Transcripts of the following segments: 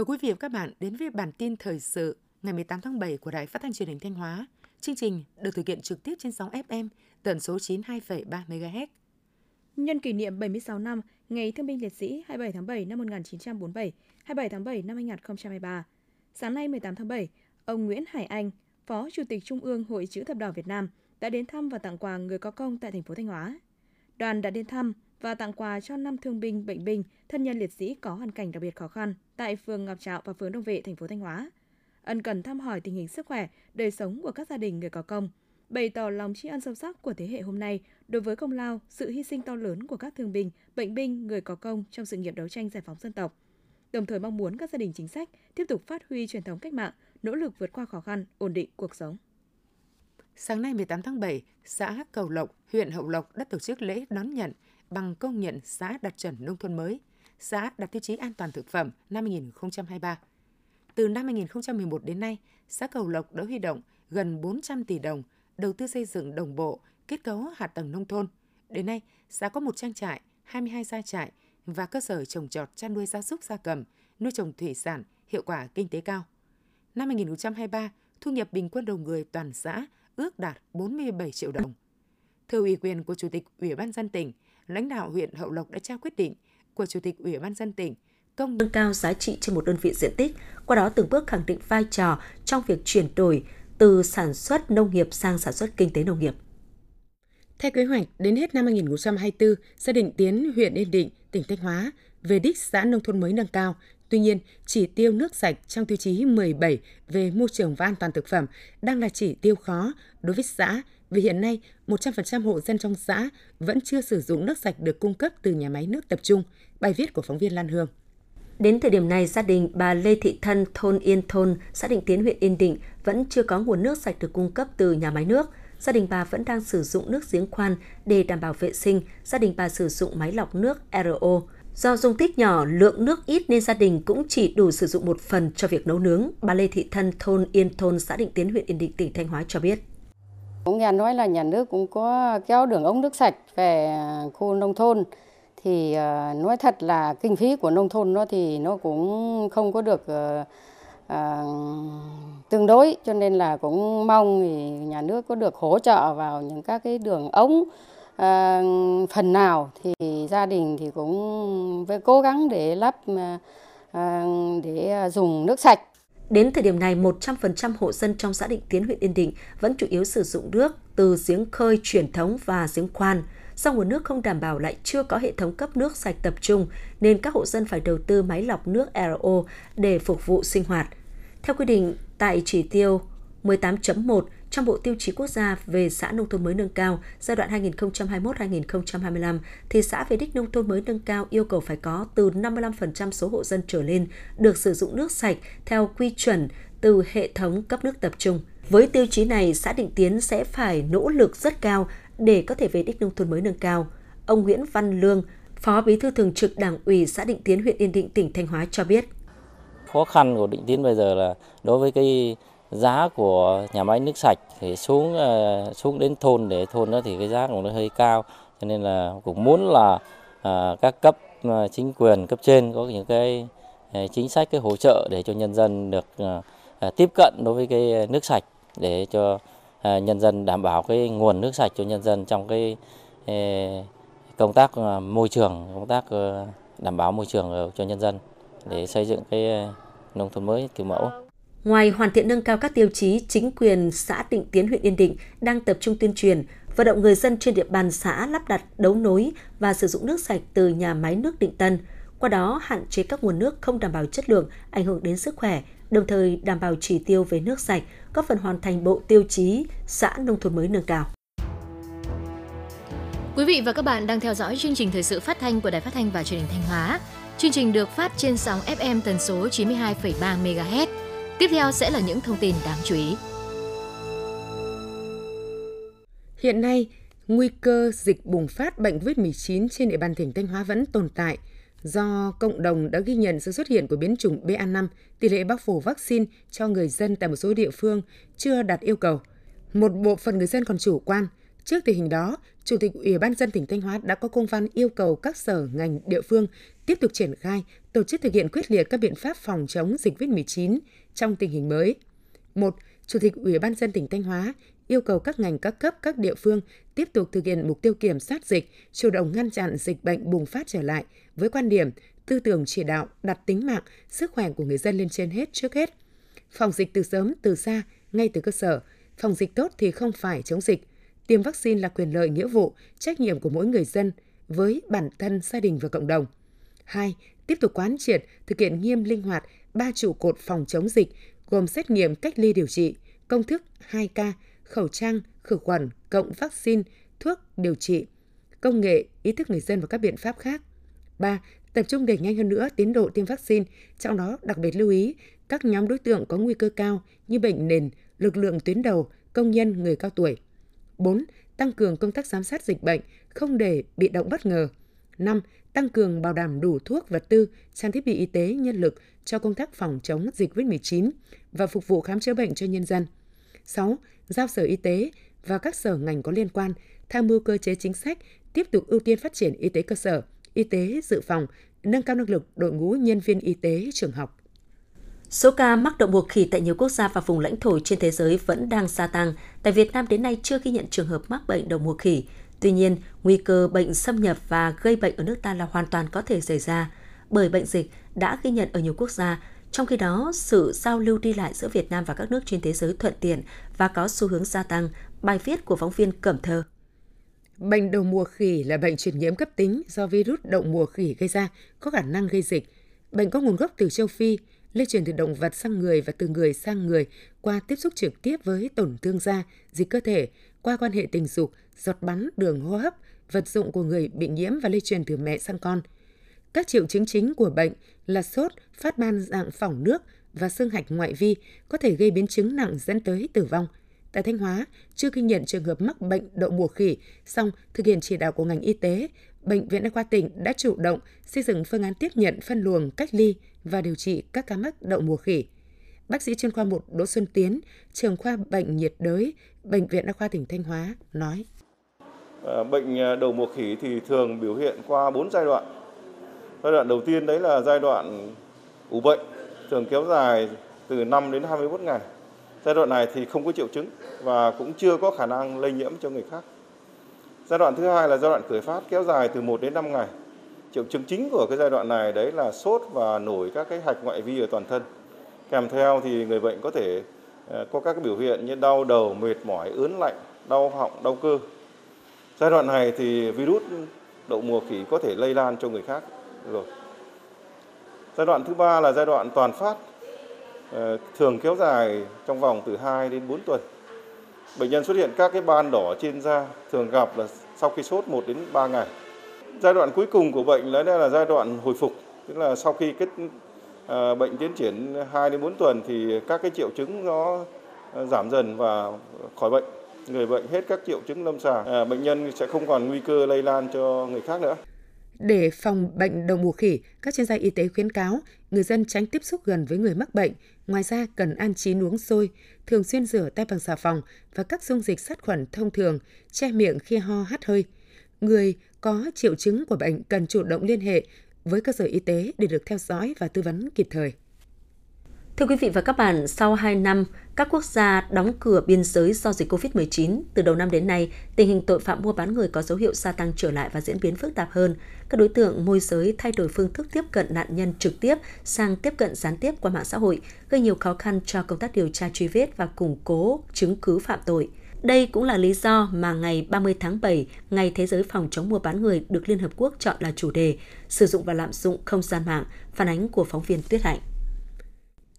Mời quý vị và các bạn đến với bản tin thời sự ngày 18 tháng 7 của Đài Phát thanh Truyền hình Thanh Hóa. Chương trình được thực hiện trực tiếp trên sóng FM tần số 92,3 MHz. Nhân kỷ niệm 76 năm Ngày Thương binh Liệt sĩ 27 tháng 7 năm 1947, 27 tháng 7 năm 2023. Sáng nay 18 tháng 7, ông Nguyễn Hải Anh, Phó Chủ tịch Trung ương Hội chữ thập đỏ Việt Nam đã đến thăm và tặng quà người có công tại thành phố Thanh Hóa. Đoàn đã đến thăm và tặng quà cho năm thương binh, bệnh binh, thân nhân liệt sĩ có hoàn cảnh đặc biệt khó khăn tại phường Ngọc Trạo và phường Đông Vệ, thành phố Thanh Hóa. Ân cần thăm hỏi tình hình sức khỏe, đời sống của các gia đình người có công, bày tỏ lòng tri ân sâu sắc của thế hệ hôm nay đối với công lao, sự hy sinh to lớn của các thương binh, bệnh binh, người có công trong sự nghiệp đấu tranh giải phóng dân tộc. Đồng thời mong muốn các gia đình chính sách tiếp tục phát huy truyền thống cách mạng, nỗ lực vượt qua khó khăn, ổn định cuộc sống. Sáng nay 18 tháng 7, xã Cầu Lộc, huyện Hậu Lộc đã tổ chức lễ đón nhận bằng công nhận xã đạt chuẩn nông thôn mới, xã đạt tiêu chí an toàn thực phẩm năm 2023. Từ năm 2011 đến nay, xã Cầu Lộc đã huy động gần 400 tỷ đồng đầu tư xây dựng đồng bộ kết cấu hạ tầng nông thôn. Đến nay, xã có một trang trại, 22 gia trại và cơ sở trồng trọt chăn nuôi gia súc gia cầm, nuôi trồng thủy sản, hiệu quả kinh tế cao. Năm 2023, thu nhập bình quân đầu người toàn xã ước đạt 47 triệu đồng. Thưa ủy quyền của Chủ tịch Ủy ban dân tỉnh, lãnh đạo huyện Hậu Lộc đã trao quyết định của Chủ tịch Ủy ban dân tỉnh công nâng cao giá trị trên một đơn vị diện tích, qua đó từng bước khẳng định vai trò trong việc chuyển đổi từ sản xuất nông nghiệp sang sản xuất kinh tế nông nghiệp. Theo kế hoạch, đến hết năm 2024, gia đình Tiến, huyện Yên Định, tỉnh Thanh Hóa về đích xã nông thôn mới nâng cao. Tuy nhiên, chỉ tiêu nước sạch trong tiêu chí 17 về môi trường và an toàn thực phẩm đang là chỉ tiêu khó đối với xã vì hiện nay 100% hộ dân trong xã vẫn chưa sử dụng nước sạch được cung cấp từ nhà máy nước tập trung. Bài viết của phóng viên Lan Hương. Đến thời điểm này, gia đình bà Lê Thị Thân, thôn Yên Thôn, xã Định Tiến, huyện Yên Định vẫn chưa có nguồn nước sạch được cung cấp từ nhà máy nước. Gia đình bà vẫn đang sử dụng nước giếng khoan để đảm bảo vệ sinh. Gia đình bà sử dụng máy lọc nước RO. Do dung tích nhỏ, lượng nước ít nên gia đình cũng chỉ đủ sử dụng một phần cho việc nấu nướng. Bà Lê Thị Thân, thôn Yên Thôn, xã Định Tiến, huyện Yên Định, tỉnh Thanh Hóa cho biết. Cũng nghe nói là nhà nước cũng có kéo đường ống nước sạch về khu nông thôn. Thì ờ, nói thật là kinh phí của nông thôn nó thì nó cũng không có được uh, tương đối. Cho nên là cũng mong thì nhà nước có được hỗ trợ vào những các cái đường ống uh, phần nào. Thì gia đình thì cũng phải cố gắng để lắp uh, để dùng nước sạch. Đến thời điểm này, 100% hộ dân trong xã Định Tiến, huyện Yên Định vẫn chủ yếu sử dụng nước từ giếng khơi truyền thống và giếng khoan do nguồn nước không đảm bảo lại chưa có hệ thống cấp nước sạch tập trung nên các hộ dân phải đầu tư máy lọc nước RO để phục vụ sinh hoạt. Theo quy định tại chỉ tiêu 18.1 trong Bộ Tiêu chí Quốc gia về xã nông thôn mới nâng cao giai đoạn 2021-2025 thì xã về đích nông thôn mới nâng cao yêu cầu phải có từ 55% số hộ dân trở lên được sử dụng nước sạch theo quy chuẩn từ hệ thống cấp nước tập trung. Với tiêu chí này, xã Định Tiến sẽ phải nỗ lực rất cao để có thể về đích nông thôn mới nâng cao. Ông Nguyễn Văn Lương, Phó Bí thư Thường trực Đảng ủy xã Định Tiến, huyện Yên Định, tỉnh Thanh Hóa cho biết. Khó khăn của Định Tiến bây giờ là đối với cái giá của nhà máy nước sạch thì xuống ờ, xuống đến thôn để thôn đó thì cái giá cũng nó hơi cao cho nên là cũng muốn là ờ, các cấp ờ, chính quyền cấp trên có những cái chính sách cái hỗ trợ để cho nhân dân được tiếp cận đối với cái nước sạch để cho nhân dân đảm bảo cái nguồn nước sạch cho nhân dân trong cái công tác môi trường, công tác đảm bảo môi trường cho nhân dân để xây dựng cái nông thôn mới kiểu mẫu. Ngoài hoàn thiện nâng cao các tiêu chí, chính quyền xã Định Tiến huyện Yên Định đang tập trung tuyên truyền, vận động người dân trên địa bàn xã lắp đặt đấu nối và sử dụng nước sạch từ nhà máy nước Định Tân, qua đó hạn chế các nguồn nước không đảm bảo chất lượng, ảnh hưởng đến sức khỏe, đồng thời đảm bảo chỉ tiêu về nước sạch, góp phần hoàn thành bộ tiêu chí xã nông thôn mới nâng cao. Quý vị và các bạn đang theo dõi chương trình thời sự phát thanh của Đài Phát thanh và Truyền hình Thanh Hóa. Chương trình được phát trên sóng FM tần số 92,3 MHz. Tiếp theo sẽ là những thông tin đáng chú ý. Hiện nay, nguy cơ dịch bùng phát bệnh COVID-19 trên địa bàn tỉnh Thanh Hóa vẫn tồn tại – Do cộng đồng đã ghi nhận sự xuất hiện của biến chủng BA5, tỷ lệ bao phủ vaccine cho người dân tại một số địa phương chưa đạt yêu cầu. Một bộ phận người dân còn chủ quan. Trước tình hình đó, Chủ tịch Ủy ban dân tỉnh Thanh Hóa đã có công văn yêu cầu các sở ngành địa phương tiếp tục triển khai tổ chức thực hiện quyết liệt các biện pháp phòng chống dịch COVID-19 trong tình hình mới. 1. Chủ tịch Ủy ban dân tỉnh Thanh Hóa yêu cầu các ngành các cấp các địa phương tiếp tục thực hiện mục tiêu kiểm soát dịch, chủ động ngăn chặn dịch bệnh bùng phát trở lại với quan điểm tư tưởng chỉ đạo đặt tính mạng, sức khỏe của người dân lên trên hết trước hết. Phòng dịch từ sớm từ xa, ngay từ cơ sở, phòng dịch tốt thì không phải chống dịch. Tiêm vaccine là quyền lợi nghĩa vụ, trách nhiệm của mỗi người dân với bản thân, gia đình và cộng đồng. 2. Tiếp tục quán triệt, thực hiện nghiêm linh hoạt ba trụ cột phòng chống dịch gồm xét nghiệm cách ly điều trị, công thức 2K, khẩu trang, khử khuẩn, cộng vaccine, thuốc, điều trị, công nghệ, ý thức người dân và các biện pháp khác. 3. Tập trung đẩy nhanh hơn nữa tiến độ tiêm vaccine, trong đó đặc biệt lưu ý các nhóm đối tượng có nguy cơ cao như bệnh nền, lực lượng tuyến đầu, công nhân, người cao tuổi. 4. Tăng cường công tác giám sát dịch bệnh, không để bị động bất ngờ. 5. Tăng cường bảo đảm đủ thuốc, vật tư, trang thiết bị y tế, nhân lực cho công tác phòng chống dịch COVID-19 và phục vụ khám chữa bệnh cho nhân dân. 6. Giao Sở Y tế và các sở ngành có liên quan tham mưu cơ chế chính sách tiếp tục ưu tiên phát triển y tế cơ sở, y tế dự phòng, nâng cao năng lực đội ngũ nhân viên y tế trường học. Số ca mắc đậu mùa khỉ tại nhiều quốc gia và vùng lãnh thổ trên thế giới vẫn đang gia tăng. Tại Việt Nam đến nay chưa ghi nhận trường hợp mắc bệnh đậu mùa khỉ. Tuy nhiên, nguy cơ bệnh xâm nhập và gây bệnh ở nước ta là hoàn toàn có thể xảy ra, bởi bệnh dịch đã ghi nhận ở nhiều quốc gia, trong khi đó, sự giao lưu đi lại giữa Việt Nam và các nước trên thế giới thuận tiện và có xu hướng gia tăng. Bài viết của phóng viên Cẩm Thơ. Bệnh đậu mùa khỉ là bệnh truyền nhiễm cấp tính do virus đậu mùa khỉ gây ra, có khả năng gây dịch. Bệnh có nguồn gốc từ châu Phi, lây truyền từ động vật sang người và từ người sang người qua tiếp xúc trực tiếp với tổn thương da, dịch cơ thể, qua quan hệ tình dục, giọt bắn, đường hô hấp, vật dụng của người bị nhiễm và lây truyền từ mẹ sang con. Các triệu chứng chính của bệnh là sốt, phát ban dạng phỏng nước và xương hạch ngoại vi có thể gây biến chứng nặng dẫn tới tử vong. Tại Thanh Hóa, chưa ghi nhận trường hợp mắc bệnh đậu mùa khỉ, song thực hiện chỉ đạo của ngành y tế, Bệnh viện Đa khoa tỉnh đã chủ động xây dựng phương án tiếp nhận phân luồng, cách ly và điều trị các ca mắc đậu mùa khỉ. Bác sĩ chuyên khoa 1 Đỗ Xuân Tiến, trưởng khoa bệnh nhiệt đới, Bệnh viện Đa khoa tỉnh Thanh Hóa nói. Ờ, bệnh ờ, đầu đậu mùa khỉ thì thường biểu hiện qua 4 giai đoạn. Giai đoạn đầu tiên đấy là giai đoạn ủ bệnh, thường kéo dài từ 5 đến 21 ngày. Giai đoạn này thì không có triệu chứng và cũng chưa có khả năng lây nhiễm cho người khác. Giai đoạn thứ hai là giai đoạn khởi phát kéo dài từ 1 đến 5 ngày. Triệu chứng chính của cái giai đoạn này đấy là sốt và nổi các cái hạch ngoại vi ở toàn thân. Kèm theo thì người bệnh có thể ờ, có các biểu hiện như đau đầu, mệt mỏi, ớn lạnh, đau họng, đau cơ. Giai đoạn này thì virus đậu mùa khỉ có thể lây lan cho người khác rồi. Giai đoạn thứ ba là giai đoạn toàn phát, ờ, thường kéo dài trong vòng từ 2 đến 4 tuần. Bệnh nhân xuất hiện các cái ban đỏ trên da, thường gặp là sau khi sốt 1 đến 3 ngày. Giai đoạn cuối cùng của bệnh là, là giai đoạn hồi phục, tức là sau khi kết Ờ, bệnh tiến triển 2 đến 4 tuần thì các cái triệu chứng nó ờ, giảm dần và khỏi bệnh. Người bệnh hết các triệu chứng lâm sàng, ờ, bệnh nhân sẽ không còn nguy cơ lây lan cho người khác nữa. Để phòng bệnh đậu mùa khỉ, các chuyên gia y tế khuyến cáo người dân tránh tiếp xúc gần với người mắc bệnh. Ngoài ra, cần ăn chín uống sôi, thường xuyên rửa tay bằng xà phòng và các dung dịch sát khuẩn thông thường, che miệng khi ho hắt hơi. Người có triệu chứng của bệnh cần chủ động liên hệ với cơ sở y tế để được theo dõi và tư vấn kịp thời. Thưa quý vị và các bạn, sau 2 năm, các quốc gia đóng cửa biên giới do dịch COVID-19, từ đầu năm đến nay, tình hình tội phạm mua bán người có dấu hiệu gia tăng trở lại và diễn biến phức tạp hơn. Các đối tượng môi giới thay đổi phương thức tiếp cận nạn nhân trực tiếp sang tiếp cận gián tiếp qua mạng xã hội, gây nhiều khó khăn cho công tác điều tra truy vết và củng cố chứng cứ phạm tội. Đây cũng là lý do mà ngày 30 tháng 7, Ngày Thế giới phòng chống mua bán người được Liên Hợp Quốc chọn là chủ đề, sử dụng và lạm dụng không gian mạng, phản ánh của phóng viên Tuyết Hạnh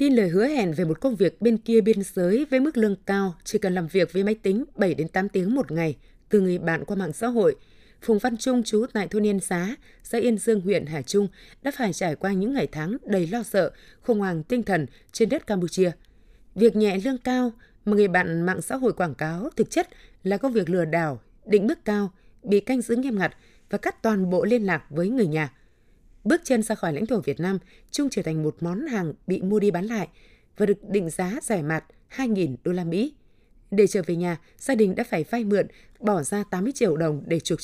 tin lời hứa hẹn về một công việc bên kia biên giới với mức lương cao chỉ cần làm việc với máy tính 7 đến 8 tiếng một ngày từ người bạn qua mạng xã hội. Phùng Văn Trung trú tại thôn Yên Xá, xã Yên Dương, huyện Hà Trung đã phải trải qua những ngày tháng đầy lo sợ, khủng hoảng tinh thần trên đất Campuchia. Việc nhẹ lương cao mà người bạn mạng xã hội quảng cáo thực chất là công việc lừa đảo, định mức cao, bị canh giữ nghiêm ngặt và cắt toàn bộ liên lạc với người nhà – Bước chân ra khỏi lãnh thổ Việt Nam, Trung trở thành một món hàng bị mua đi bán lại và được định giá rẻ mạt 2.000 đô la Mỹ. Để trở về nhà, gia đình đã phải vay mượn, bỏ ra 80 triệu đồng để chuộc